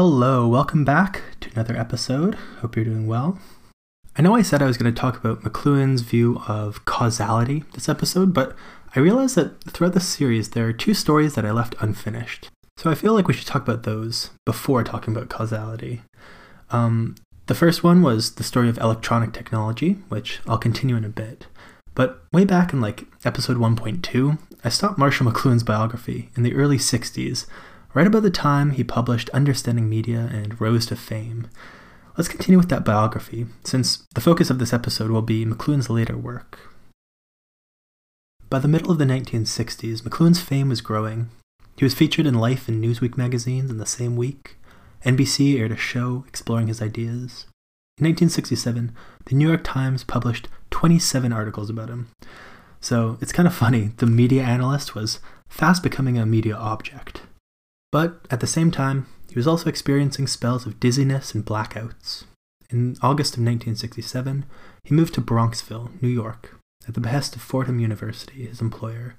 Hello, welcome back to another episode. Hope you're doing well. I know I said I was going to talk about McLuhan's view of causality this episode, but I realized that throughout the series there are two stories that I left unfinished. So I feel like we should talk about those before talking about causality. Um, the first one was the story of electronic technology, which I'll continue in a bit. But way back in like episode 1.2, I stopped Marshall McLuhan's biography in the early 60s, right about the time he published Understanding Media and rose to fame. Let's continue with that biography, since the focus of this episode will be McLuhan's later work. By the middle of the 1960s, McLuhan's fame was growing. He was featured in Life and Newsweek magazines in the same week. NBC aired a show exploring his ideas. In 1967, the New York Times published 27 articles about him. So it's kind of funny, the media analyst was fast becoming a media object. But at the same time, he was also experiencing spells of dizziness and blackouts. In August of 1967, he moved to Bronxville, New York, at the behest of Fordham University, his employer.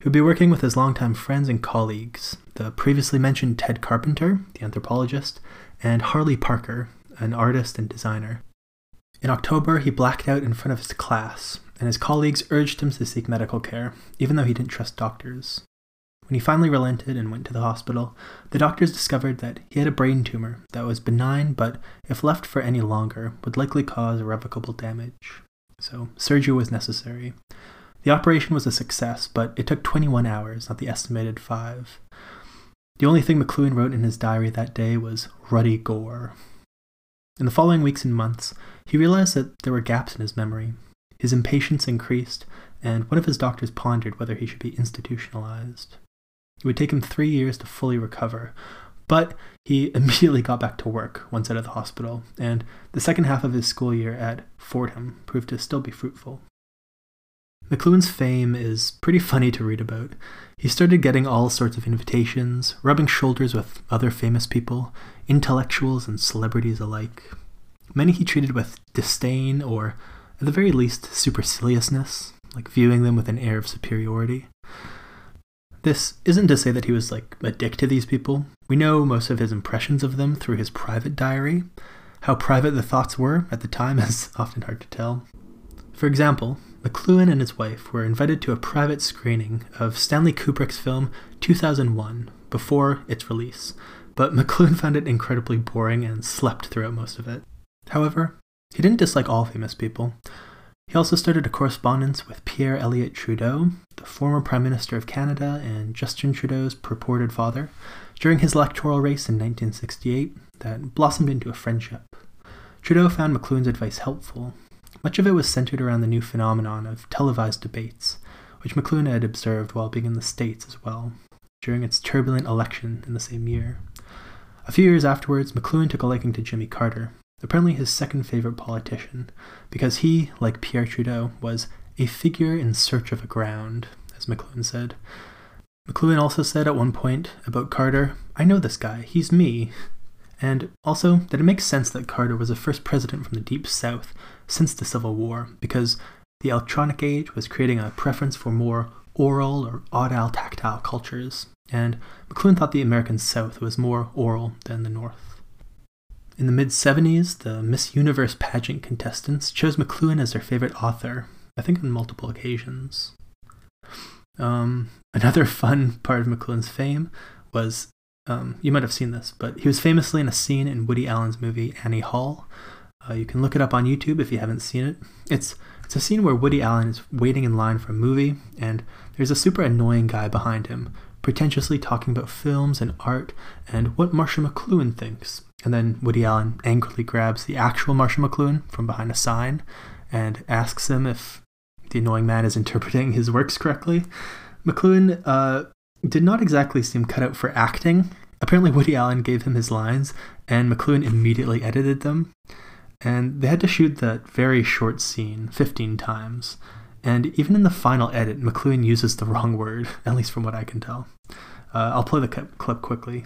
He would be working with his longtime friends and colleagues, the previously mentioned Ted Carpenter, the anthropologist, and Harley Parker, an artist and designer. In October, he blacked out in front of his class, and his colleagues urged him to seek medical care, even though he didn't trust doctors. When he finally relented and went to the hospital, the doctors discovered that he had a brain tumor that was benign, but if left for any longer, would likely cause irrevocable damage. So, surgery was necessary. The operation was a success, but it took 21 hours, not the estimated five. The only thing McLuhan wrote in his diary that day was ruddy gore. In the following weeks and months, he realized that there were gaps in his memory. His impatience increased, and one of his doctors pondered whether he should be institutionalized. It would take him three years to fully recover, but he immediately got back to work once out of the hospital, and the second half of his school year at Fordham proved to still be fruitful. McLuhan's fame is pretty funny to read about. He started getting all sorts of invitations, rubbing shoulders with other famous people, intellectuals and celebrities alike. Many he treated with disdain or, at the very least, superciliousness, like viewing them with an air of superiority. This isn't to say that he was like a dick to these people. We know most of his impressions of them through his private diary. How private the thoughts were at the time is often hard to tell. For example, McLuhan and his wife were invited to a private screening of Stanley Kubrick's film 2001 before its release, but McLuhan found it incredibly boring and slept throughout most of it. However, he didn't dislike all famous people. He also started a correspondence with Pierre Elliott Trudeau, the former Prime Minister of Canada and Justin Trudeau's purported father, during his electoral race in 1968 that blossomed into a friendship. Trudeau found McLuhan's advice helpful, much of it was centered around the new phenomenon of televised debates, which McLuhan had observed while being in the States as well, during its turbulent election in the same year. A few years afterwards, McLuhan took a liking to Jimmy Carter, apparently his second favorite politician, because he, like Pierre Trudeau, was a figure in search of a ground, as McLuhan said. McLuhan also said at one point about Carter, I know this guy, he's me. And also that it makes sense that Carter was the first president from the Deep South since the Civil War, because the electronic age was creating a preference for more oral or audial tactile cultures, and McLuhan thought the American South was more oral than the North. In the mid 70s, the Miss Universe pageant contestants chose McLuhan as their favorite author, I think on multiple occasions. Um, another fun part of McLuhan's fame was um, you might have seen this, but he was famously in a scene in Woody Allen's movie Annie Hall, uh, you can look it up on YouTube if you haven't seen it. It's it's a scene where Woody Allen is waiting in line for a movie, and there's a super annoying guy behind him, pretentiously talking about films and art and what Marshall McLuhan thinks. And then Woody Allen angrily grabs the actual Marshall McLuhan from behind a sign and asks him if the annoying man is interpreting his works correctly. McLuhan uh, did not exactly seem cut out for acting. Apparently, Woody Allen gave him his lines, and McLuhan immediately edited them. And they had to shoot that very short scene 15 times. And even in the final edit, McLuhan uses the wrong word, at least from what I can tell. Uh, I'll play the clip quickly.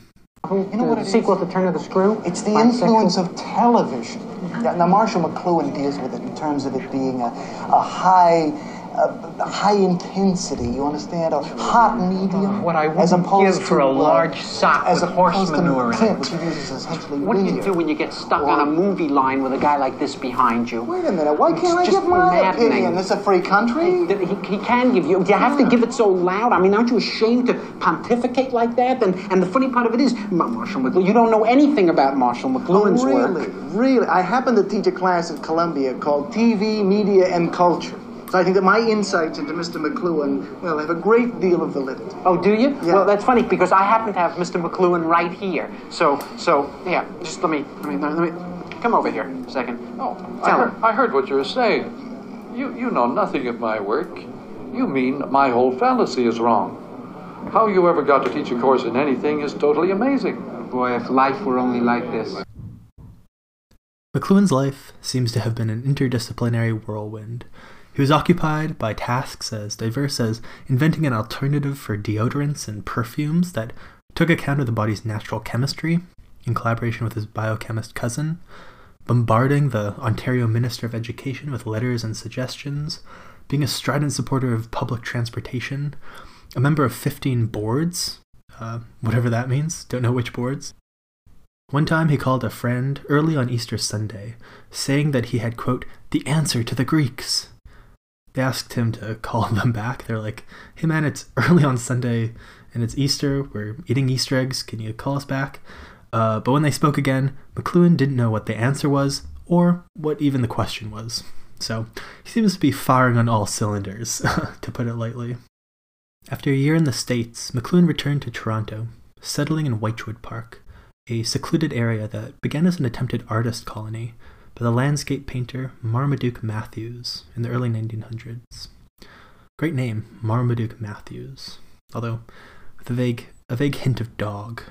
You know what the sequel to Turn of the Screw? It's the influence of television. Now, Marshall McLuhan deals with it in terms of it being a, a high uh, high intensity. You understand? A hot medium. What I as opposed give for to, a uh, large sock as with horse manure in it. which uses essentially What do you do when you get stuck on a movie line with a guy like this behind you? Wait a minute. Why can't I give my maddening. opinion? is a free country. He, he can give you. Do you have to give it so loud? I mean, aren't you ashamed to pontificate like that? And and the funny part of it is, Ma- Marshall McLuhan. You don't know anything about Marshall McLuhan's Oh, really, work. really. I happen to teach a class at Columbia called TV, Media, and Culture. So I think that my insights into Mr. McLuhan, well, have a great deal of validity. Oh, do you? Yeah. Well, that's funny because I happen to have Mr. McLuhan right here. So, so yeah. Just let me, let me, let me come over here a second. Oh, I Tell heard. I heard what you were saying. You, you know nothing of my work. You mean my whole fallacy is wrong. How you ever got to teach a course in anything is totally amazing. Boy, if life were only like this. McLuhan's life seems to have been an interdisciplinary whirlwind. He was occupied by tasks as diverse as inventing an alternative for deodorants and perfumes that took account of the body's natural chemistry in collaboration with his biochemist cousin, bombarding the Ontario Minister of Education with letters and suggestions, being a strident supporter of public transportation, a member of 15 boards, uh, whatever that means, don't know which boards, one time he called a friend early on Easter Sunday, saying that he had, quote, the answer to the Greeks. They asked him to call them back. They're like, hey man, it's early on Sunday and it's Easter. We're eating Easter eggs. Can you call us back? Uh, but when they spoke again, McLuhan didn't know what the answer was or what even the question was. So he seems to be firing on all cylinders, to put it lightly. After a year in the States, McLuhan returned to Toronto, settling in Wychwood Park a secluded area that began as an attempted artist colony by the landscape painter Marmaduke Matthews in the early 1900s. Great name, Marmaduke Matthews, although with a vague, a vague hint of dog.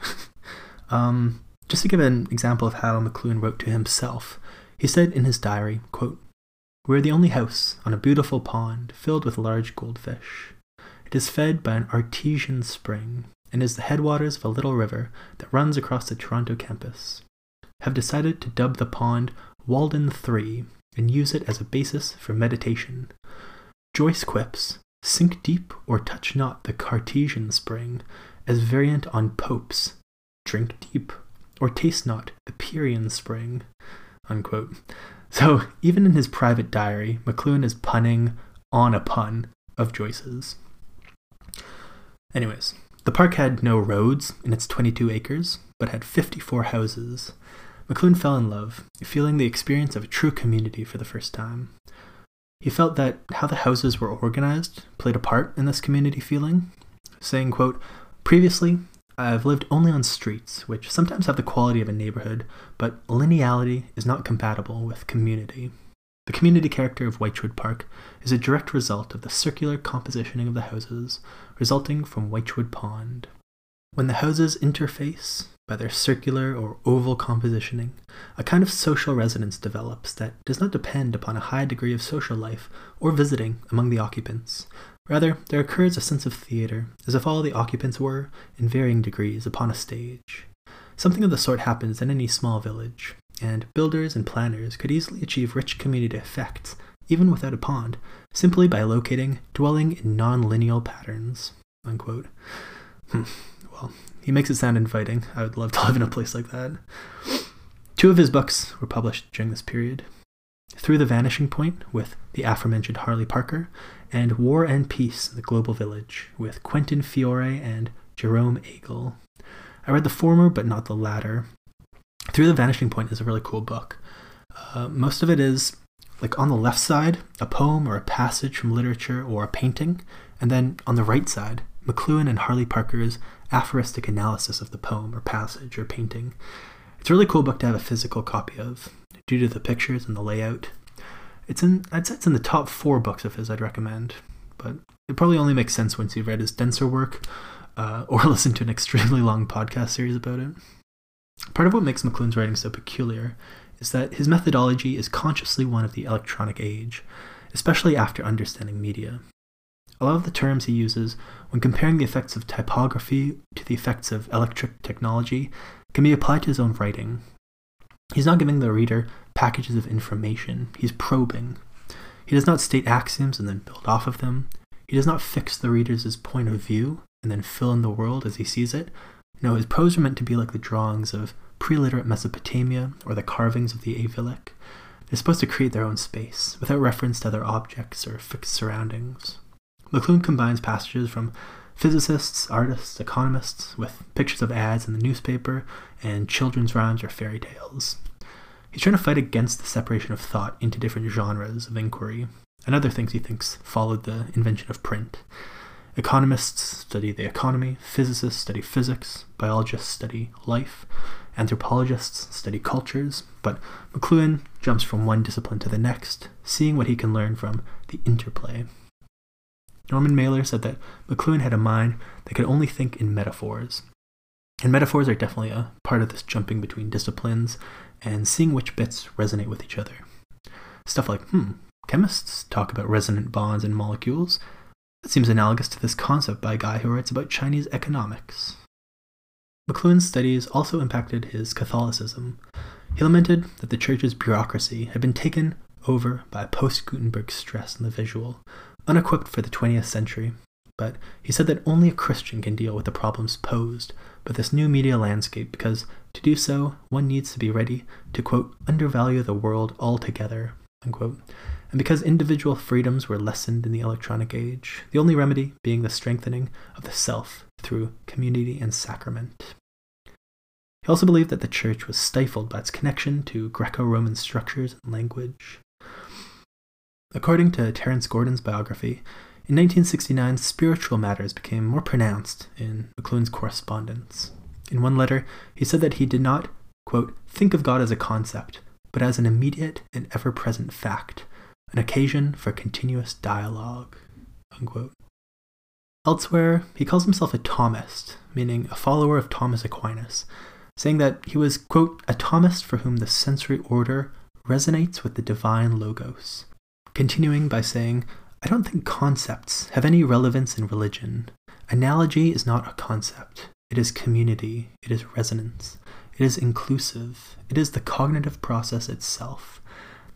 um, just to give an example of how McLuhan wrote to himself, he said in his diary, quote, We're the only house on a beautiful pond filled with large goldfish. It is fed by an artesian spring and is the headwaters of a little river that runs across the Toronto campus. Have decided to dub the pond Walden 3 and use it as a basis for meditation. Joyce quips, sink deep or touch not the Cartesian spring, as variant on Pope's, drink deep or taste not the Pierian spring. Unquote. So even in his private diary, McLuhan is punning on a pun of Joyce's. Anyways, the park had no roads in its 22 acres, but had 54 houses. McLuhan fell in love, feeling the experience of a true community for the first time. He felt that how the houses were organized played a part in this community feeling, saying, quote, Previously, I've lived only on streets, which sometimes have the quality of a neighborhood, but lineality is not compatible with community. The community character of Wychwood Park is a direct result of the circular compositioning of the houses resulting from Wychwood Pond. When the houses interface by their circular or oval compositioning, a kind of social resonance develops that does not depend upon a high degree of social life or visiting among the occupants. Rather, there occurs a sense of theater, as if all the occupants were, in varying degrees, upon a stage. Something of the sort happens in any small village, and builders and planners could easily achieve rich community effects, even without a pond, simply by locating dwelling in non-lineal patterns. Unquote. Hmm. Well, he makes it sound inviting. I would love to live in a place like that. Two of his books were published during this period. Through the Vanishing Point with the aforementioned Harley Parker, and War and Peace the Global Village with Quentin Fiore and Jerome Agel. I read the former, but not the latter. Through the Vanishing Point is a really cool book. Uh, most of it is like on the left side, a poem or a passage from literature or a painting, and then on the right side, McLuhan and Harley Parker's aphoristic analysis of the poem or passage or painting. It's a really cool book to have a physical copy of, due to the pictures and the layout. It's in I'd say it's in the top four books of his I'd recommend, but it probably only makes sense once you've read his denser work uh, or listened to an extremely long podcast series about it. Part of what makes McLuhan's writing so peculiar is that his methodology is consciously one of the electronic age, especially after understanding media. A lot of the terms he uses when comparing the effects of typography to the effects of electric technology can be applied to his own writing. He's not giving the reader packages of information, he's probing. He does not state axioms and then build off of them. He does not fix the reader's point of view and then fill in the world as he sees it. No, his prose are meant to be like the drawings of pre-literate Mesopotamia or the carvings of the Aivilik. They're supposed to create their own space, without reference to other objects or fixed surroundings. McLuhan combines passages from physicists, artists, economists, with pictures of ads in the newspaper and children's rhymes or fairy tales. He's trying to fight against the separation of thought into different genres of inquiry, and other things he thinks followed the invention of print. Economists study the economy, physicists study physics, biologists study life, anthropologists study cultures, but McLuhan jumps from one discipline to the next, seeing what he can learn from the interplay. Norman Mailer said that McLuhan had a mind that could only think in metaphors. And metaphors are definitely a part of this jumping between disciplines and seeing which bits resonate with each other. Stuff like, hmm, chemists talk about resonant bonds in molecules. That seems analogous to this concept by a guy who writes about Chinese economics. McLuhan's studies also impacted his Catholicism. He lamented that the church's bureaucracy had been taken over by post Gutenberg stress in the visual, unequipped for the 20th century. But he said that only a Christian can deal with the problems posed by this new media landscape because to do so, one needs to be ready to, quote, undervalue the world altogether, unquote. And because individual freedoms were lessened in the electronic age, the only remedy being the strengthening of the self through community and sacrament. He also believed that the church was stifled by its connection to Greco Roman structures and language. According to Terrence Gordon's biography, in 1969, spiritual matters became more pronounced in McLuhan's correspondence. In one letter, he said that he did not, quote, think of God as a concept, but as an immediate and ever present fact, an occasion for continuous dialogue. Unquote. Elsewhere, he calls himself a Thomist, meaning a follower of Thomas Aquinas, saying that he was, quote, a Thomist for whom the sensory order resonates with the divine logos. Continuing by saying, I don't think concepts have any relevance in religion. Analogy is not a concept, it is community, it is resonance, it is inclusive, it is the cognitive process itself.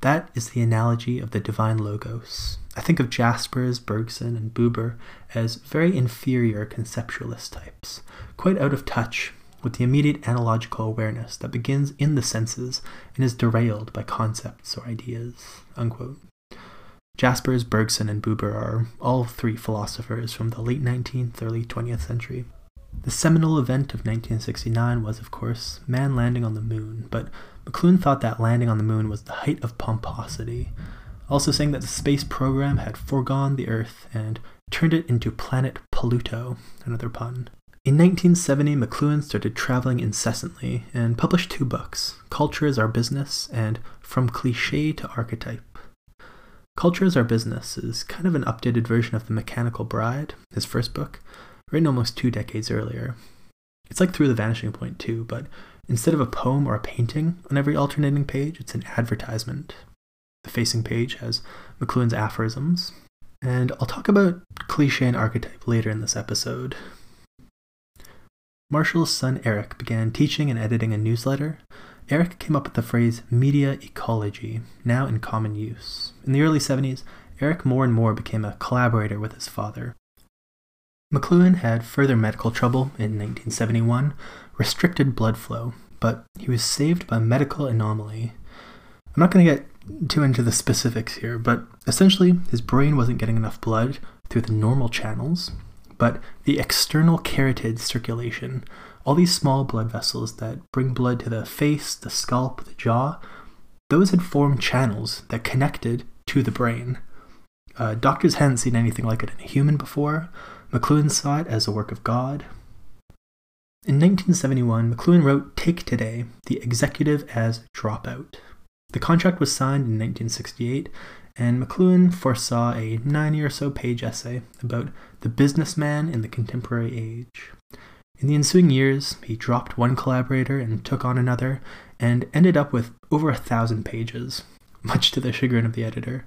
That is the analogy of the divine logos. I think of Jaspers, Bergson, and Buber as very inferior conceptualist types, quite out of touch with the immediate analogical awareness that begins in the senses and is derailed by concepts or ideas. Unquote. Jaspers, Bergson, and Buber are all three philosophers from the late 19th, early 20th century. The seminal event of 1969 was, of course, man landing on the moon, but McLuhan thought that landing on the moon was the height of pomposity, also saying that the space program had foregone the Earth and turned it into planet Pluto, another pun. In 1970, McLuhan started traveling incessantly and published two books Culture is Our Business and From Cliche to Archetype. Culture is Our Business is kind of an updated version of The Mechanical Bride, his first book, written almost two decades earlier. It's like Through the Vanishing Point, too, but instead of a poem or a painting on every alternating page, it's an advertisement. The facing page has McLuhan's aphorisms, and I'll talk about cliche and archetype later in this episode. Marshall's son Eric began teaching and editing a newsletter Eric came up with the phrase media ecology, now in common use. In the early 70s, Eric more and more became a collaborator with his father. McLuhan had further medical trouble in 1971, restricted blood flow, but he was saved by medical anomaly. I'm not going to get too into the specifics here, but essentially, his brain wasn't getting enough blood through the normal channels, but the external carotid circulation all these small blood vessels that bring blood to the face, the scalp, the jaw, those had formed channels that connected to the brain. Uh, doctors hadn't seen anything like it in a human before. McLuhan saw it as a work of God. In 1971, McLuhan wrote Take Today, the executive as Dropout. The contract was signed in 1968, and McLuhan foresaw a 90 or so page essay about the businessman in the contemporary age. In the ensuing years, he dropped one collaborator and took on another, and ended up with over a thousand pages, much to the chagrin of the editor.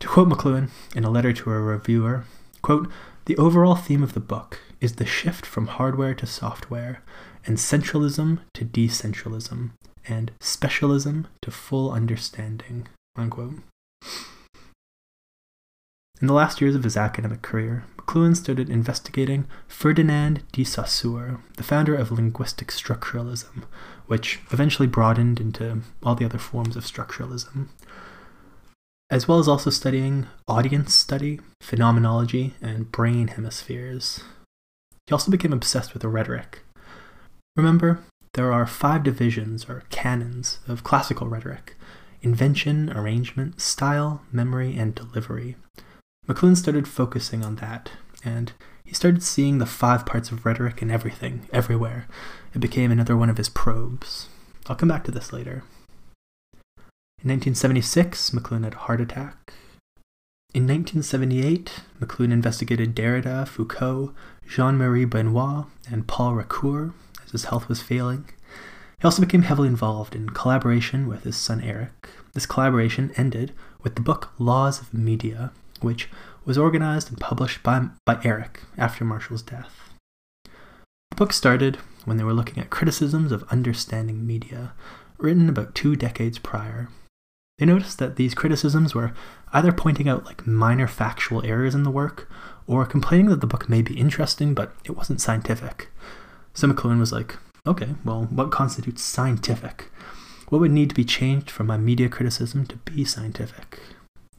To quote McLuhan in a letter to a reviewer, quote, the overall theme of the book is the shift from hardware to software, and centralism to decentralism, and specialism to full understanding. Unquote. In the last years of his academic career, McLuhan started investigating Ferdinand de Saussure, the founder of linguistic structuralism, which eventually broadened into all the other forms of structuralism, as well as also studying audience study, phenomenology, and brain hemispheres. He also became obsessed with rhetoric. Remember, there are five divisions or canons of classical rhetoric invention, arrangement, style, memory, and delivery. McLuhan started focusing on that, and he started seeing the five parts of rhetoric in everything, everywhere. It became another one of his probes. I'll come back to this later. In 1976, McLuhan had a heart attack. In 1978, McLuhan investigated Derrida, Foucault, Jean Marie Benoist, and Paul Ricoeur as his health was failing. He also became heavily involved in collaboration with his son Eric. This collaboration ended with the book Laws of Media, which was organized and published by, by Eric after Marshall's death. The book started when they were looking at criticisms of understanding media, written about two decades prior. They noticed that these criticisms were either pointing out like minor factual errors in the work or complaining that the book may be interesting but it wasn't scientific. So McLuhan was like, okay, well, what constitutes scientific? What would need to be changed for my media criticism to be scientific?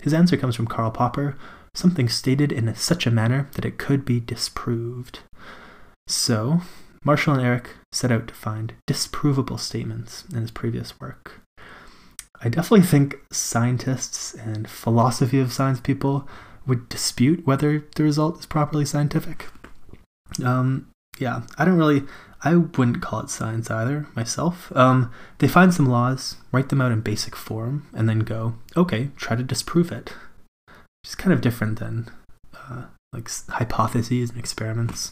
His answer comes from Karl Popper, something stated in such a manner that it could be disproved. So, Marshall and Eric set out to find disprovable statements in his previous work. I definitely think scientists and philosophy of science people would dispute whether the result is properly scientific. Um, yeah, I don't really, I wouldn't call it science either myself. Um, they find some laws, write them out in basic form, and then go, okay, try to disprove it. Which is kind of different than uh, like hypotheses and experiments.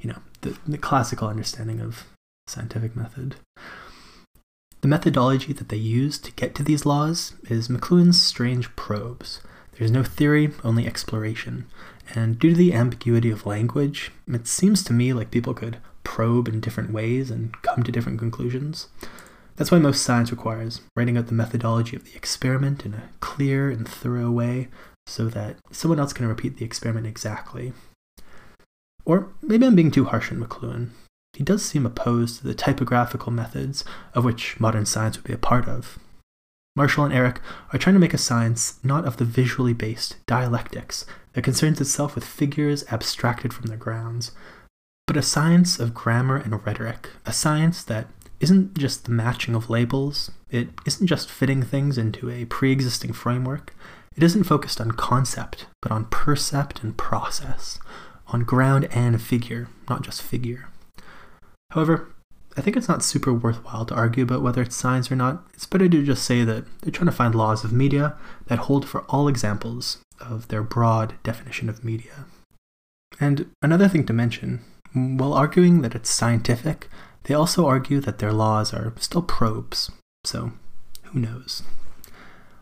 You know, the, the classical understanding of scientific method. The methodology that they use to get to these laws is McLuhan's strange probes. There's no theory, only exploration. And due to the ambiguity of language, it seems to me like people could probe in different ways and come to different conclusions. That's why most science requires writing out the methodology of the experiment in a clear and thorough way so that someone else can repeat the experiment exactly. Or maybe I'm being too harsh on McLuhan. He does seem opposed to the typographical methods of which modern science would be a part of. Marshall and Eric are trying to make a science not of the visually based dialectics that concerns itself with figures abstracted from their grounds, but a science of grammar and rhetoric, a science that isn't just the matching of labels, it isn't just fitting things into a pre existing framework, it isn't focused on concept, but on percept and process, on ground and figure, not just figure. However, I think it's not super worthwhile to argue about whether it's science or not. It's better to just say that they're trying to find laws of media that hold for all examples of their broad definition of media. And another thing to mention while arguing that it's scientific, they also argue that their laws are still probes, so who knows?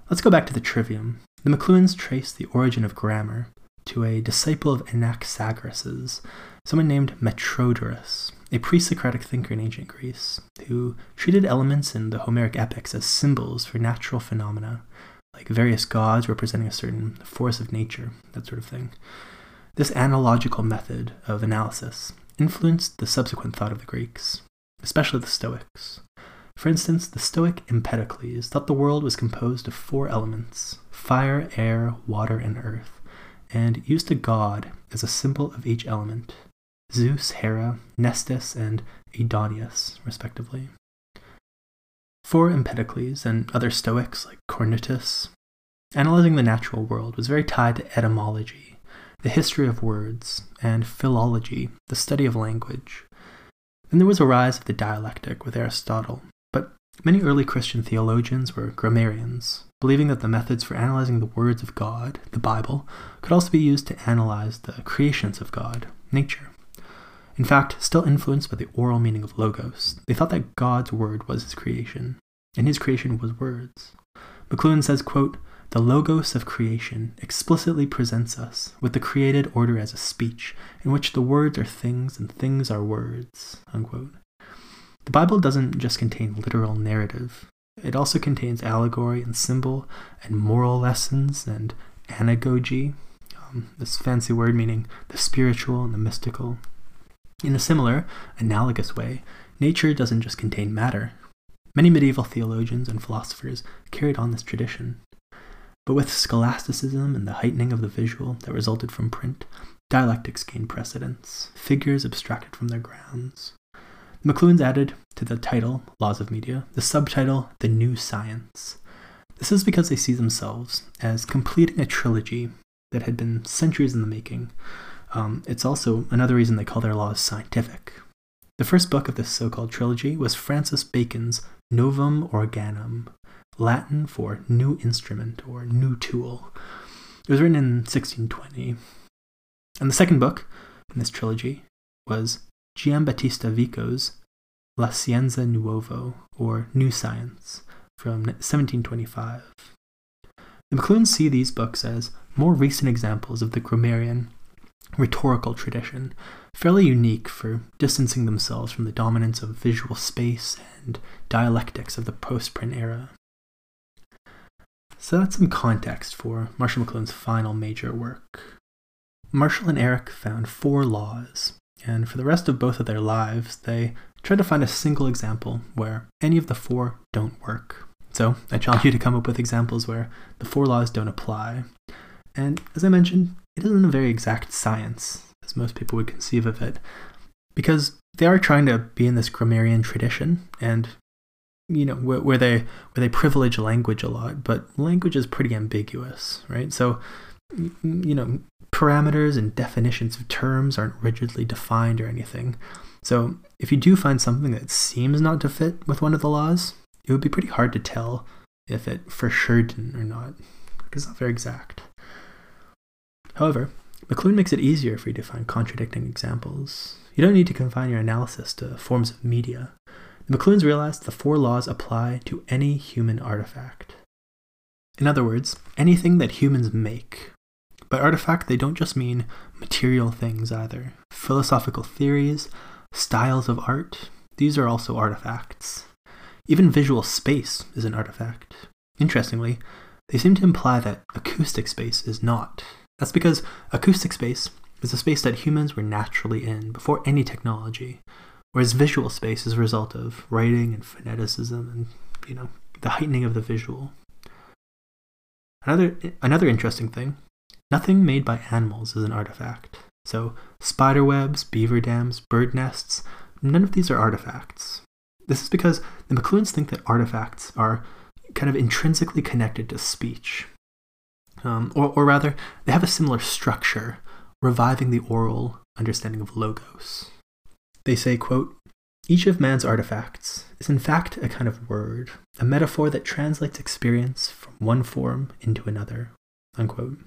Let's go back to the trivium. The McLuhans trace the origin of grammar to a disciple of Anaxagoras, someone named Metrodorus, a pre Socratic thinker in ancient Greece, who treated elements in the Homeric epics as symbols for natural phenomena, like various gods representing a certain force of nature, that sort of thing. This analogical method of analysis influenced the subsequent thought of the Greeks, especially the Stoics. For instance, the Stoic Empedocles thought the world was composed of four elements fire, air, water, and earth, and used a god as a symbol of each element Zeus, Hera, Nestis, and Aidoneus, respectively. For Empedocles and other Stoics like Cornutus, analyzing the natural world was very tied to etymology, the history of words, and philology, the study of language. Then there was a rise of the dialectic with Aristotle, but many early Christian theologians were grammarians, believing that the methods for analyzing the words of God, the Bible, could also be used to analyze the creations of God, nature. In fact, still influenced by the oral meaning of logos, they thought that God's word was his creation, and his creation was words. McLuhan says, quote, the logos of creation explicitly presents us with the created order as a speech in which the words are things and things are words. Unquote. The Bible doesn't just contain literal narrative, it also contains allegory and symbol and moral lessons and anagogy. um, this fancy word meaning the spiritual and the mystical. In a similar, analogous way, nature doesn't just contain matter. Many medieval theologians and philosophers carried on this tradition. But with scholasticism and the heightening of the visual that resulted from print, dialectics gained precedence, figures abstracted from their grounds. The McLuhans added to the title, Laws of Media, the subtitle, The New Science. This is because they see themselves as completing a trilogy that had been centuries in the making. Um, it's also another reason they call their laws scientific. The first book of this so called trilogy was Francis Bacon's Novum Organum, Latin for new instrument or new tool. It was written in 1620. And the second book in this trilogy was Giambattista Vico's La Scienza Nuovo, or New Science, from 1725. The McLuhans see these books as more recent examples of the grammarian rhetorical tradition, fairly unique for distancing themselves from the dominance of visual space and dialectics of the post print era. So that's some context for Marshall McLuhan's final major work. Marshall and Eric found four laws, and for the rest of both of their lives, they tried to find a single example where any of the four don't work. So I challenge you to come up with examples where the four laws don't apply. And as I mentioned, it isn't a very exact science, as most people would conceive of it, because they are trying to be in this grammarian tradition, and you know where, where they where they privilege language a lot, but language is pretty ambiguous, right? So you know parameters and definitions of terms aren't rigidly defined or anything. So if you do find something that seems not to fit with one of the laws, it would be pretty hard to tell if it for sure didn't or not, because it's not very exact. However, McLuhan makes it easier for you to find contradicting examples. You don't need to confine your analysis to forms of media. The McLuhans realized the four laws apply to any human artifact. In other words, anything that humans make. By artifact, they don't just mean material things either. Philosophical theories, styles of art, these are also artifacts. Even visual space is an artifact. Interestingly, they seem to imply that acoustic space is not. That's because acoustic space is a space that humans were naturally in before any technology, whereas visual space is a result of writing and phoneticism and, you know, the heightening of the visual. Another, another interesting thing nothing made by animals is an artifact. So, spider webs, beaver dams, bird nests, none of these are artifacts. This is because the McLuhans think that artifacts are kind of intrinsically connected to speech. Um, or, or rather, they have a similar structure, reviving the oral understanding of logos. They say, quote, each of man's artifacts is in fact a kind of word, a metaphor that translates experience from one form into another. Unquote.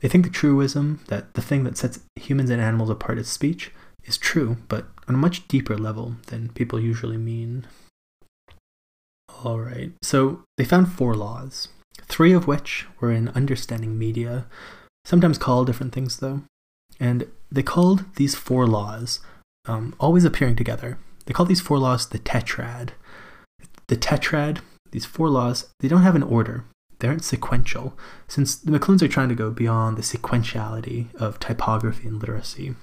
They think the truism that the thing that sets humans and animals apart is speech is true, but on a much deeper level than people usually mean. Alright, so they found four laws, three of which were in understanding media, sometimes called different things though. And they called these four laws, um, always appearing together, they call these four laws the tetrad. The tetrad, these four laws, they don't have an order. They aren't sequential, since the McLuhans are trying to go beyond the sequentiality of typography and literacy.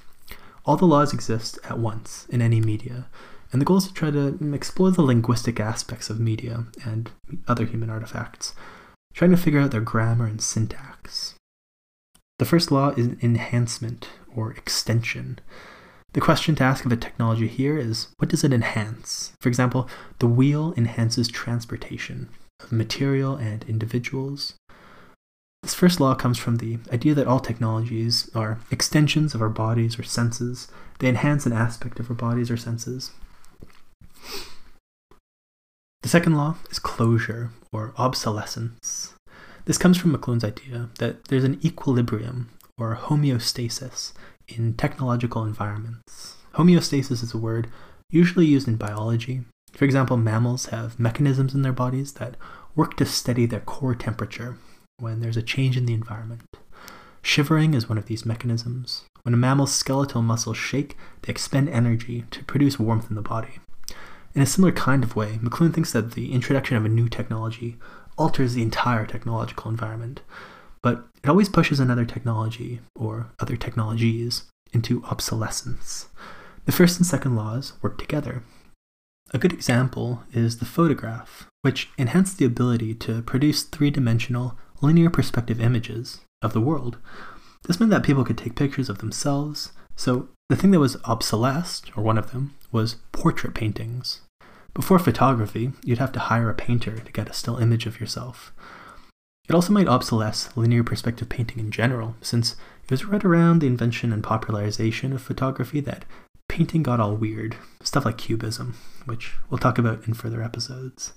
All the laws exist at once in any media, and the goal is to try to explore the linguistic aspects of media and other human artifacts, trying to figure out their grammar and syntax. The first law is enhancement or extension. The question to ask of a technology here is what does it enhance? For example, the wheel enhances transportation of material and individuals. This first law comes from the idea that all technologies are extensions of our bodies or senses. They enhance an aspect of our bodies or senses. The second law is closure or obsolescence. This comes from McLuhan's idea that there's an equilibrium or homeostasis in technological environments. Homeostasis is a word usually used in biology. For example, mammals have mechanisms in their bodies that work to steady their core temperature when there's a change in the environment. Shivering is one of these mechanisms. When a mammal's skeletal muscles shake, they expend energy to produce warmth in the body. In a similar kind of way, McLuhan thinks that the introduction of a new technology alters the entire technological environment. But it always pushes another technology or other technologies into obsolescence. The first and second laws work together. A good example is the photograph, which enhanced the ability to produce three dimensional, linear perspective images of the world. This meant that people could take pictures of themselves, so the thing that was obsolesced, or one of them, was portrait paintings. Before photography, you'd have to hire a painter to get a still image of yourself. It also might obsolesce linear perspective painting in general, since it was right around the invention and popularization of photography that painting got all weird, stuff like cubism, which we'll talk about in further episodes.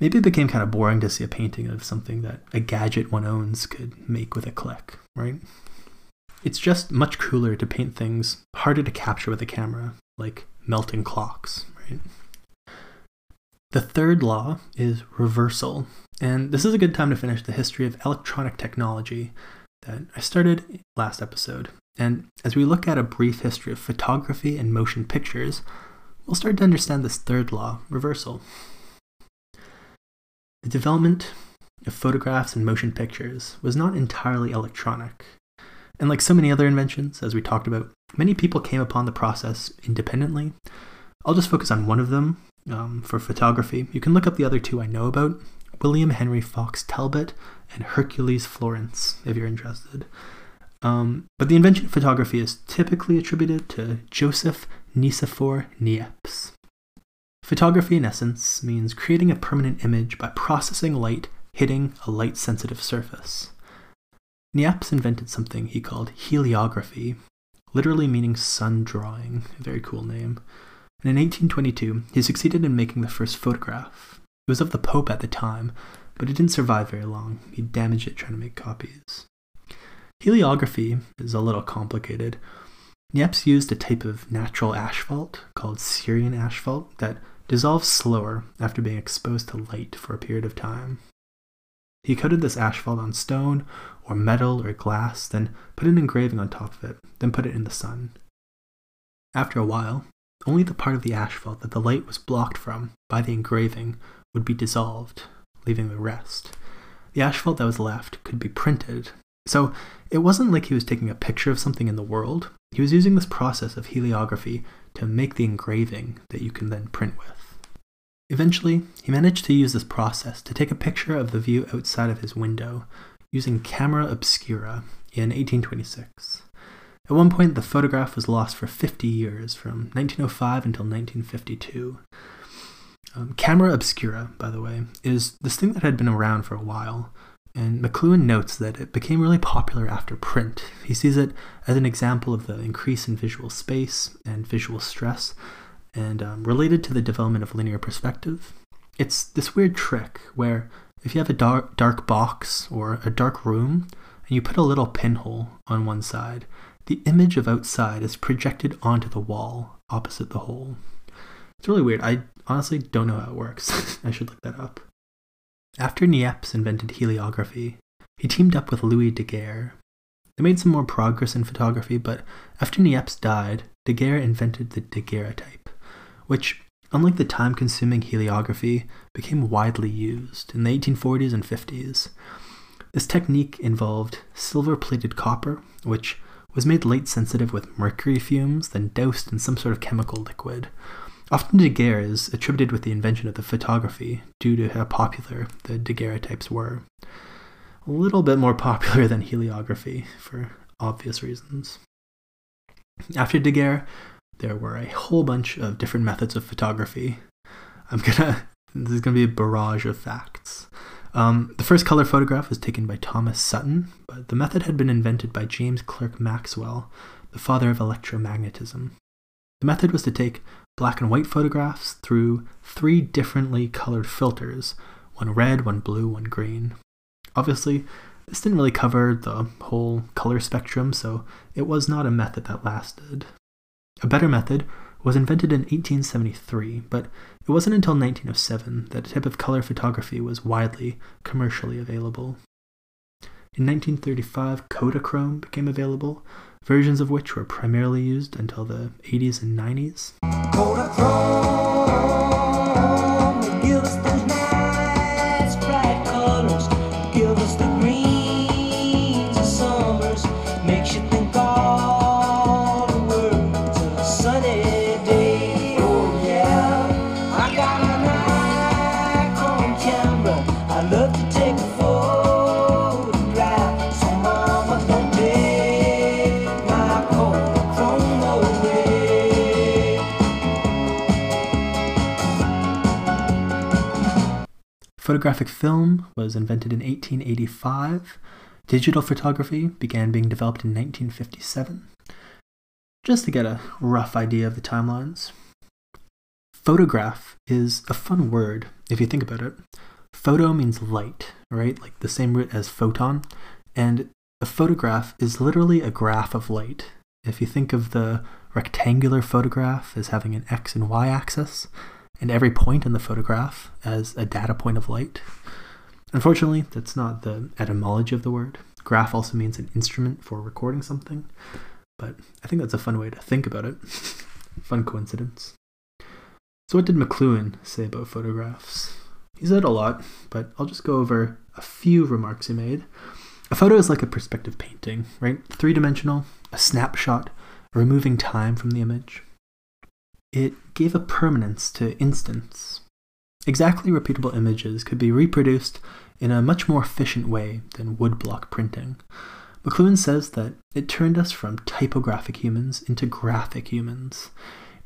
Maybe it became kind of boring to see a painting of something that a gadget one owns could make with a click, right? It's just much cooler to paint things harder to capture with a camera, like melting clocks, right? The third law is reversal, and this is a good time to finish the history of electronic technology that I started last episode. And as we look at a brief history of photography and motion pictures, we'll start to understand this third law, reversal. The development of photographs and motion pictures was not entirely electronic. And like so many other inventions, as we talked about, many people came upon the process independently. I'll just focus on one of them um, for photography. You can look up the other two I know about William Henry Fox Talbot and Hercules Florence, if you're interested. Um, but the invention of photography is typically attributed to Joseph Nicephore Niepce. Photography, in essence, means creating a permanent image by processing light hitting a light sensitive surface. Niepce invented something he called heliography, literally meaning sun drawing, a very cool name. And in 1822, he succeeded in making the first photograph. It was of the Pope at the time, but it didn't survive very long. He damaged it trying to make copies. Heliography is a little complicated. Niepce used a type of natural asphalt called Syrian asphalt that dissolves slower after being exposed to light for a period of time. He coated this asphalt on stone or metal or glass, then put an engraving on top of it, then put it in the sun. After a while, only the part of the asphalt that the light was blocked from by the engraving would be dissolved, leaving the rest. The asphalt that was left could be printed. So it wasn't like he was taking a picture of something in the world. He was using this process of heliography to make the engraving that you can then print with. Eventually, he managed to use this process to take a picture of the view outside of his window using camera obscura in 1826. At one point, the photograph was lost for 50 years, from 1905 until 1952. Um, camera obscura, by the way, is this thing that had been around for a while, and McLuhan notes that it became really popular after print. He sees it as an example of the increase in visual space and visual stress and um, related to the development of linear perspective. It's this weird trick where if you have a dark, dark box or a dark room and you put a little pinhole on one side, the image of outside is projected onto the wall opposite the hole. It's really weird. I honestly don't know how it works. I should look that up. After Niepce invented heliography, he teamed up with Louis Daguerre. They made some more progress in photography, but after Niepce died, Daguerre invented the daguerreotype which, unlike the time consuming heliography, became widely used in the 1840s and 50s. This technique involved silver plated copper, which was made light sensitive with mercury fumes, then doused in some sort of chemical liquid. Often Daguerre is attributed with the invention of the photography due to how popular the daguerreotypes were. A little bit more popular than heliography for obvious reasons. After Daguerre, there were a whole bunch of different methods of photography. I'm gonna, this is gonna be a barrage of facts. Um, the first color photograph was taken by Thomas Sutton, but the method had been invented by James Clerk Maxwell, the father of electromagnetism. The method was to take black and white photographs through three differently colored filters one red, one blue, one green. Obviously, this didn't really cover the whole color spectrum, so it was not a method that lasted. A better method was invented in 1873, but it wasn't until 1907 that a type of color photography was widely commercially available. In 1935, Kodachrome became available, versions of which were primarily used until the 80s and 90s. Photographic film was invented in 1885. Digital photography began being developed in 1957. Just to get a rough idea of the timelines. Photograph is a fun word if you think about it. Photo means light, right? Like the same root as photon. And a photograph is literally a graph of light. If you think of the rectangular photograph as having an x and y axis, and every point in the photograph as a data point of light. Unfortunately, that's not the etymology of the word. Graph also means an instrument for recording something, but I think that's a fun way to think about it. fun coincidence. So, what did McLuhan say about photographs? He said a lot, but I'll just go over a few remarks he made. A photo is like a perspective painting, right? Three dimensional, a snapshot, removing time from the image. It gave a permanence to instants. Exactly repeatable images could be reproduced in a much more efficient way than woodblock printing. McLuhan says that it turned us from typographic humans into graphic humans.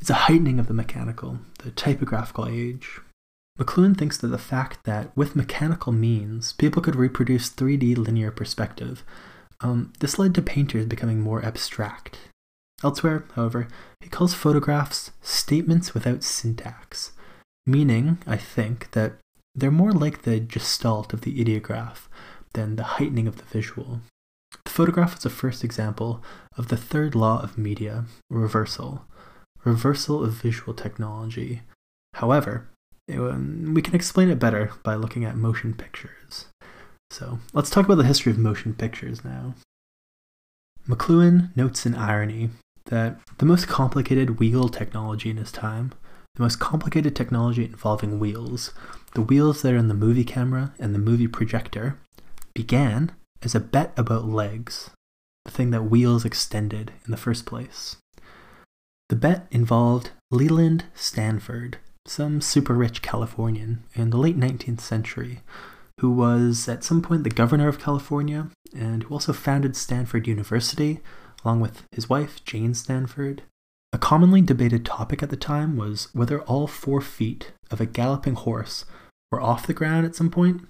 It's a heightening of the mechanical, the typographical age. McLuhan thinks that the fact that with mechanical means, people could reproduce 3D linear perspective, um, this led to painters becoming more abstract. Elsewhere, however, he calls photographs statements without syntax, meaning, I think, that they're more like the gestalt of the ideograph than the heightening of the visual. The photograph is a first example of the third law of media, reversal, reversal of visual technology. However, we can explain it better by looking at motion pictures. So let's talk about the history of motion pictures now. McLuhan notes an irony that the most complicated wheel technology in his time, the most complicated technology involving wheels, the wheels that are in the movie camera and the movie projector, began as a bet about legs, the thing that wheels extended in the first place. The bet involved Leland Stanford, some super rich Californian in the late 19th century, who was at some point the governor of California and who also founded Stanford University, along with his wife, Jane Stanford. A commonly debated topic at the time was whether all four feet of a galloping horse were off the ground at some point,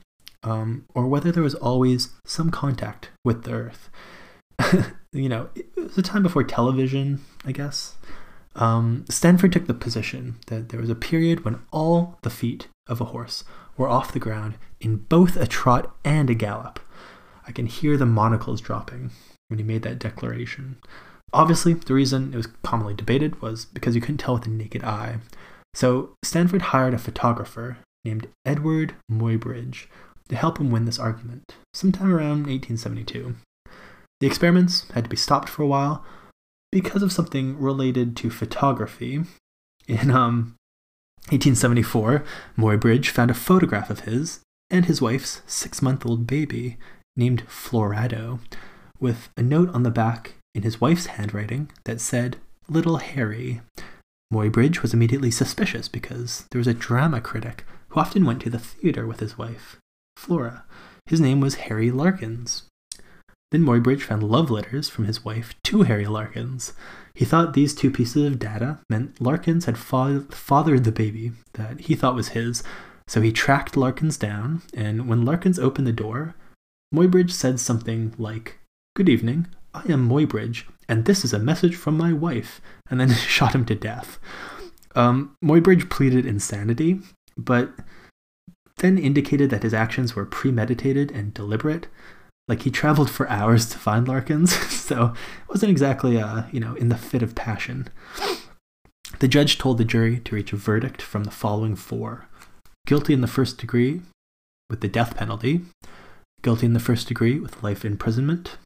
um, or whether there was always some contact with the earth. you know, it was a time before television, I guess. Um, Stanford took the position that there was a period when all the feet of a horse were off the ground in both a trot and a gallop. I can hear the monocles dropping when he made that declaration. Obviously, the reason it was commonly debated was because you couldn't tell with the naked eye. So Stanford hired a photographer named Eadweard Muybridge to help him win this argument, sometime around 1872. The experiments had to be stopped for a while because of something related to photography. In um, 1874, Muybridge found a photograph of his and his wife's six month old baby named Florado, with a note on the back in his wife's handwriting that said, Little Harry. Muybridge was immediately suspicious because there was a drama critic who often went to the theater with his wife, Flora. His name was Harry Larkyns. Then Muybridge found love letters from his wife to Harry Larkyns. He thought these two pieces of data meant Larkyns had fa- fathered the baby that he thought was his, so he tracked Larkyns down, and when Larkyns opened the door, Muybridge said something like, Good evening, I am Muybridge, and this is a message from my wife, and then shot him to death. Um, Muybridge pleaded insanity, but then indicated that his actions were premeditated and deliberate. Like he traveled for hours to find Larkyns, so it wasn't exactly, uh, you know, in the fit of passion. The judge told the jury to reach a verdict from the following four guilty in the first degree with the death penalty, guilty in the first degree with life imprisonment,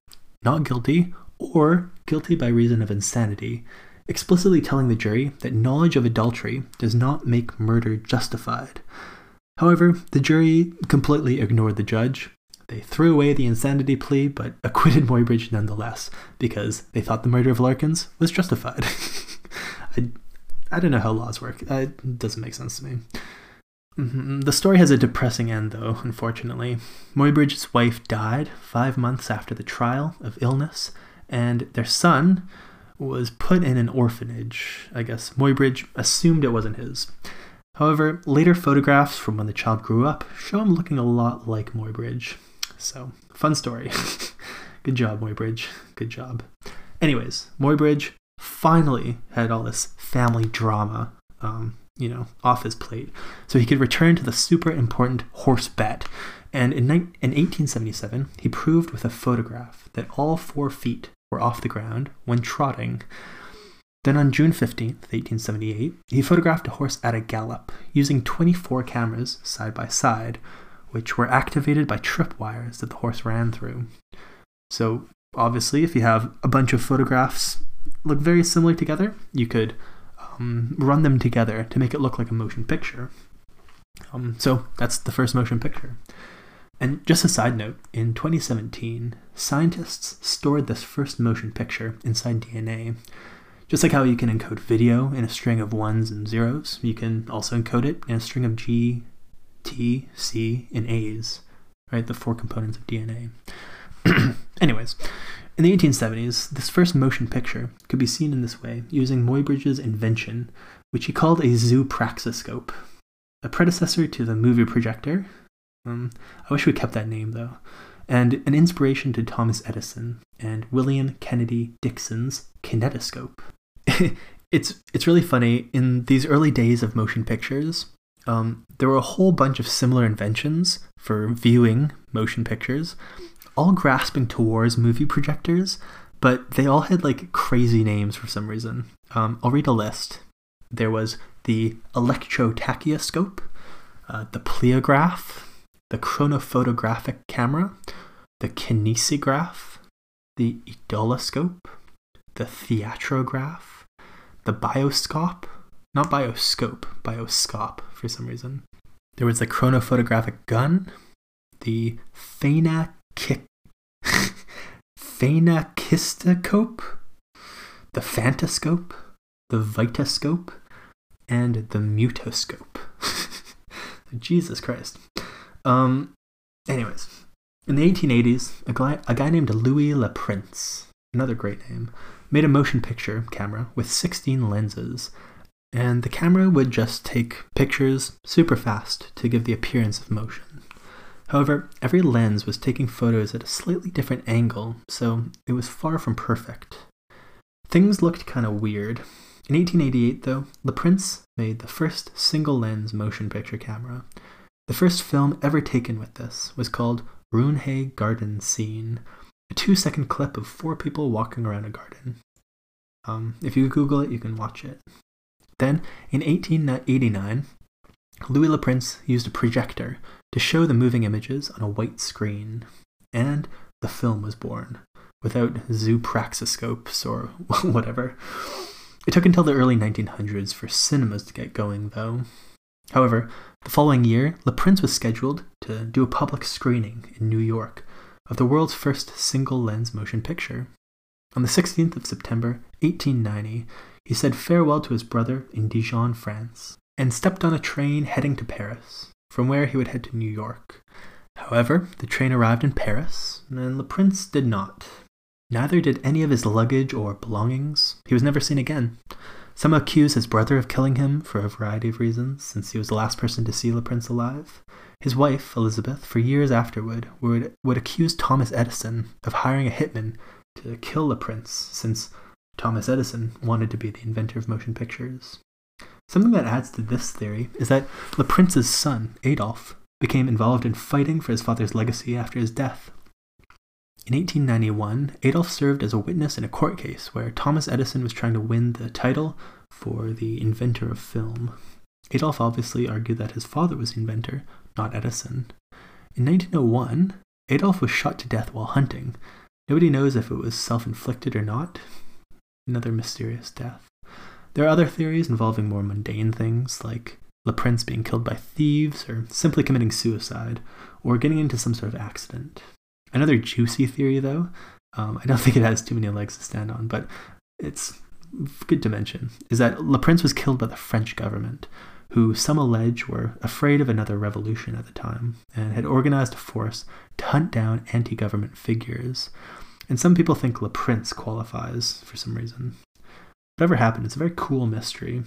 not guilty, or guilty by reason of insanity, explicitly telling the jury that knowledge of adultery does not make murder justified. However, the jury completely ignored the judge. They threw away the insanity plea, but acquitted Muybridge nonetheless, because they thought the murder of Larkyns was justified. I, I don't know how laws work. It doesn't make sense to me. Mm-hmm. The story has a depressing end, though, unfortunately. Muybridge's wife died five months after the trial of illness, and their son was put in an orphanage. I guess Muybridge assumed it wasn't his. However, later photographs from when the child grew up show him looking a lot like Muybridge. So, fun story. Good job, Muybridge. Good job. Anyways, Muybridge finally had all this family drama, um, you know, off his plate, so he could return to the super important horse bet. And in, in 1877, he proved with a photograph that all four feet were off the ground when trotting. Then on June 15th, 1878, he photographed a horse at a gallop using 24 cameras side by side, which were activated by tripwires that the horse ran through. So, obviously, if you have a bunch of photographs look very similar together, you could um, run them together to make it look like a motion picture. Um, so, that's the first motion picture. And just a side note, in 2017, scientists stored this first motion picture inside DNA. Just like how you can encode video in a string of ones and zeros, you can also encode it in a string of G, T, C, and A's, right? The four components of DNA. Anyways, in the 1870s, this first motion picture could be seen in this way using Muybridge's invention, which he called a zoopraxiscope, a predecessor to the movie projector. Um, I wish we kept that name though. And an inspiration to Thomas Edison and William Kennedy Dickson's kinetoscope. it's it's really funny in these early days of motion pictures. Um, there were a whole bunch of similar inventions for viewing motion pictures, all grasping towards movie projectors, but they all had like crazy names for some reason. Um, I'll read a list. There was the electrotachyoscope, uh, the pleiograph, the chronophotographic camera, the kinesiograph, the eidoloscope, the theatrograph, the bioscope, not bioscope, bioscope for some reason. There was the chronophotographic gun, the phanekic, phenakistoscope, the phantoscope, the vitascope, and the mutoscope. Jesus Christ. Um, anyways, in the 1880s, a guy, a guy named Louis Le Prince, another great name, made a motion picture camera with 16 lenses, and the camera would just take pictures super fast to give the appearance of motion. However, every lens was taking photos at a slightly different angle, so it was far from perfect. Things looked kind of weird. In 1888, though, Le Prince made the first single lens motion picture camera. The first film ever taken with this was called Roundhay Garden Scene, a two second clip of four people walking around a garden. Um, if you Google it, you can watch it. Then, in 1889, Louis Le Prince used a projector to show the moving images on a white screen, and the film was born, without zoopraxiscopes or whatever. It took until the early 1900s for cinemas to get going, though. However, the following year, Le Prince was scheduled to do a public screening in New York of the world's first single lens motion picture. On the 16th of September, 1890, he said farewell to his brother in Dijon, France, and stepped on a train heading to Paris, from where he would head to New York. However, the train arrived in Paris, and Le Prince did not. Neither did any of his luggage or belongings. He was never seen again. Some accuse his brother of killing him for a variety of reasons, since he was the last person to see Le Prince alive. His wife, Elizabeth, for years afterward, would, would accuse Thomas Edison of hiring a hitman to kill Le Prince, since Thomas Edison wanted to be the inventor of motion pictures. Something that adds to this theory is that Le Prince's son, Adolf, became involved in fighting for his father's legacy after his death. In 1891, Adolf served as a witness in a court case where Thomas Edison was trying to win the title for the inventor of film. Adolf obviously argued that his father was the inventor, not Edison. In 1901, Adolf was shot to death while hunting. Nobody knows if it was self inflicted or not. Another mysterious death. There are other theories involving more mundane things, like Le Prince being killed by thieves, or simply committing suicide, or getting into some sort of accident. Another juicy theory, though, um, I don't think it has too many legs to stand on, but it's good to mention, is that Le Prince was killed by the French government, who some allege were afraid of another revolution at the time and had organized a force to hunt down anti government figures. And some people think Le Prince qualifies for some reason. Whatever happened, it's a very cool mystery.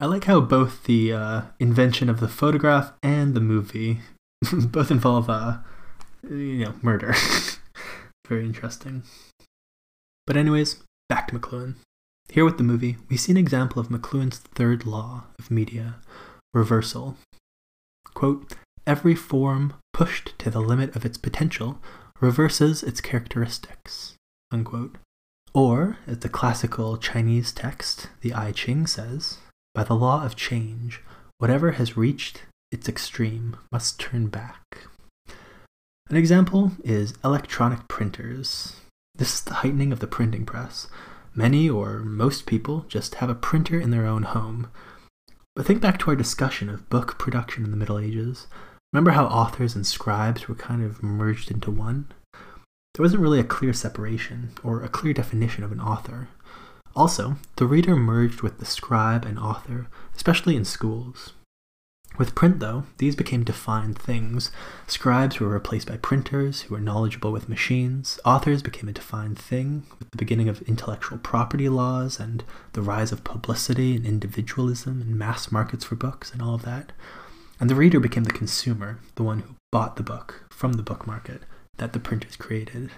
I like how both the uh, invention of the photograph and the movie both involve, uh, you know, murder. Very interesting. But anyways, back to McLuhan. Here with the movie, we see an example of McLuhan's third law of media, reversal. Quote, every form pushed to the limit of its potential reverses its characteristics. Unquote. Or, as the classical Chinese text, the I Ching says, by the law of change, whatever has reached its extreme must turn back. An example is electronic printers. This is the heightening of the printing press. Many or most people just have a printer in their own home. But think back to our discussion of book production in the Middle Ages. Remember how authors and scribes were kind of merged into one? There wasn't really a clear separation or a clear definition of an author. Also, the reader merged with the scribe and author, especially in schools. With print, though, these became defined things. Scribes were replaced by printers who were knowledgeable with machines. Authors became a defined thing with the beginning of intellectual property laws and the rise of publicity and individualism and mass markets for books and all of that. And the reader became the consumer, the one who bought the book from the book market that the printers created.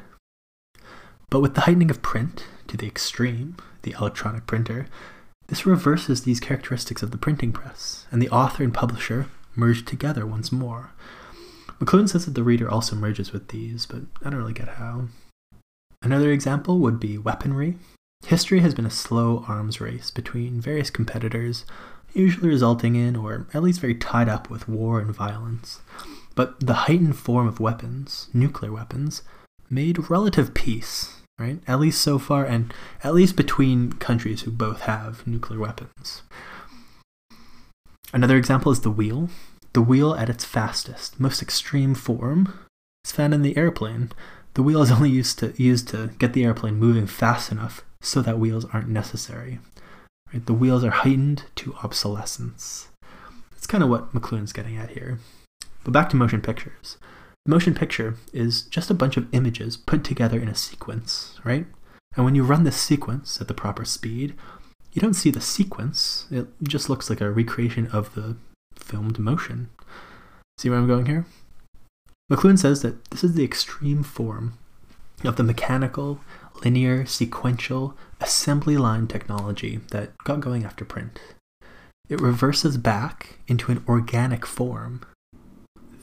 But with the heightening of print to the extreme, the electronic printer, this reverses these characteristics of the printing press, and the author and publisher merge together once more. McLuhan says that the reader also merges with these, but I don't really get how. Another example would be weaponry. History has been a slow arms race between various competitors, usually resulting in, or at least very tied up with, war and violence. But the heightened form of weapons, nuclear weapons, made relative peace right? At least so far, and at least between countries who both have nuclear weapons. Another example is the wheel. The wheel at its fastest, most extreme form is found in the airplane. The wheel is only used to used to get the airplane moving fast enough so that wheels aren't necessary. Right? The wheels are heightened to obsolescence. That's kind of what McLuhan's getting at here. But back to motion pictures. Motion picture is just a bunch of images put together in a sequence, right? And when you run this sequence at the proper speed, you don't see the sequence. It just looks like a recreation of the filmed motion. See where I'm going here? McLuhan says that this is the extreme form of the mechanical, linear, sequential, assembly line technology that got going after print. It reverses back into an organic form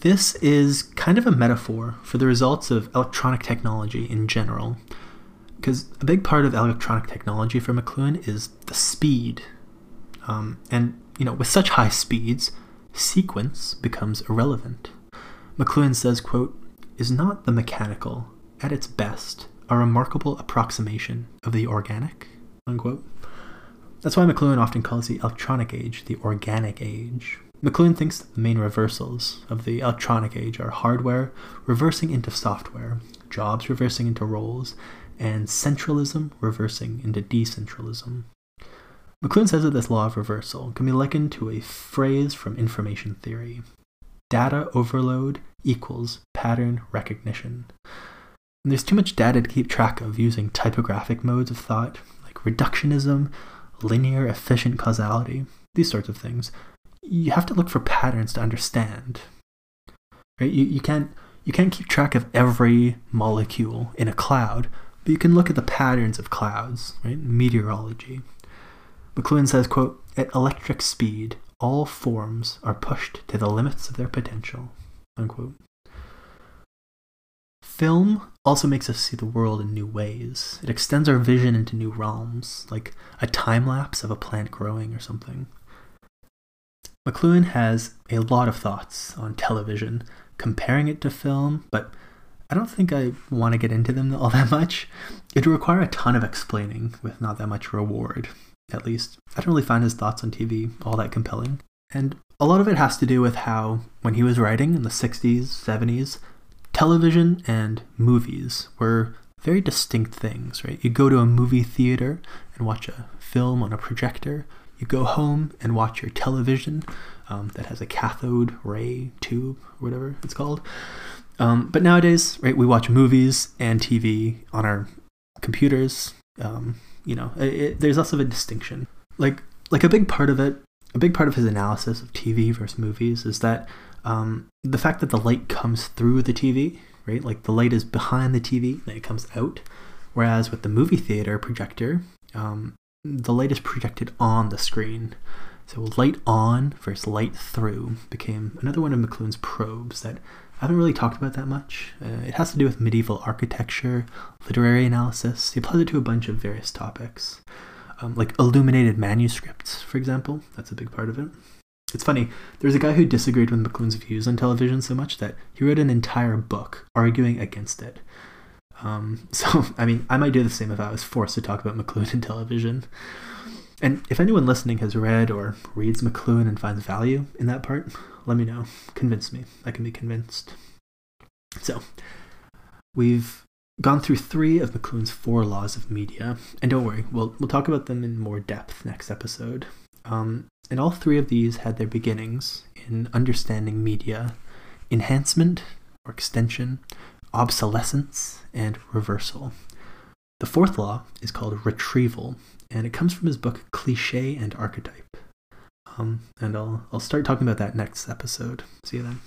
this is kind of a metaphor for the results of electronic technology in general. Because a big part of electronic technology for McLuhan is the speed. Um, and, you know, with such high speeds, sequence becomes irrelevant. McLuhan says, quote, is not the mechanical, at its best, a remarkable approximation of the organic? Unquote. That's why McLuhan often calls the electronic age the organic age, McLuhan thinks that the main reversals of the electronic age are hardware reversing into software, jobs reversing into roles, and centralism reversing into decentralism. McLuhan says that this law of reversal can be likened to a phrase from information theory data overload equals pattern recognition. And there's too much data to keep track of using typographic modes of thought, like reductionism, linear efficient causality, these sorts of things, you have to look for patterns to understand. Right? You, you can't you can't keep track of every molecule in a cloud, but you can look at the patterns of clouds, right? Meteorology. McLuhan says, quote, at electric speed, all forms are pushed to the limits of their potential. Unquote. Film also makes us see the world in new ways. It extends our vision into new realms, like a time lapse of a plant growing or something. McLuhan has a lot of thoughts on television, comparing it to film, but I don't think I want to get into them all that much. It would require a ton of explaining with not that much reward, at least. I don't really find his thoughts on TV all that compelling. And a lot of it has to do with how, when he was writing in the 60s, 70s, television and movies were very distinct things, right? You go to a movie theater and watch a film on a projector, you go home and watch your television um, that has a cathode ray tube, or whatever it's called. Um, but nowadays, right, we watch movies and TV on our computers. Um, you know, it, it, there's less of a distinction. Like, like a big part of it a big part of his analysis of TV versus movies is that um, the fact that the light comes through the TV, right? Like the light is behind the TV, then it comes out. Whereas with the movie theater projector, um, the light is projected on the screen. So light on versus light through became another one of McLuhan's probes that I haven't really talked about that much. Uh, it has to do with medieval architecture, literary analysis. He applies it to a bunch of various topics, um, like illuminated manuscripts, for example. That's a big part of it. It's funny, there's a guy who disagreed with McLuhan's views on television so much that he wrote an entire book arguing against it. Um, so, I mean, I might do the same if I was forced to talk about McLuhan in television. And if anyone listening has read or reads McLuhan and finds value in that part, let me know. Convince me. I can be convinced. So, we've gone through three of McLuhan's four laws of media, and don't worry, we'll, we'll talk about them in more depth next episode. Um, and all three of these had their beginnings in understanding media enhancement or extension, obsolescence, and reversal. The fourth law is called retrieval, and it comes from his book Cliche and Archetype. Um, and I'll, I'll start talking about that next episode. See you then.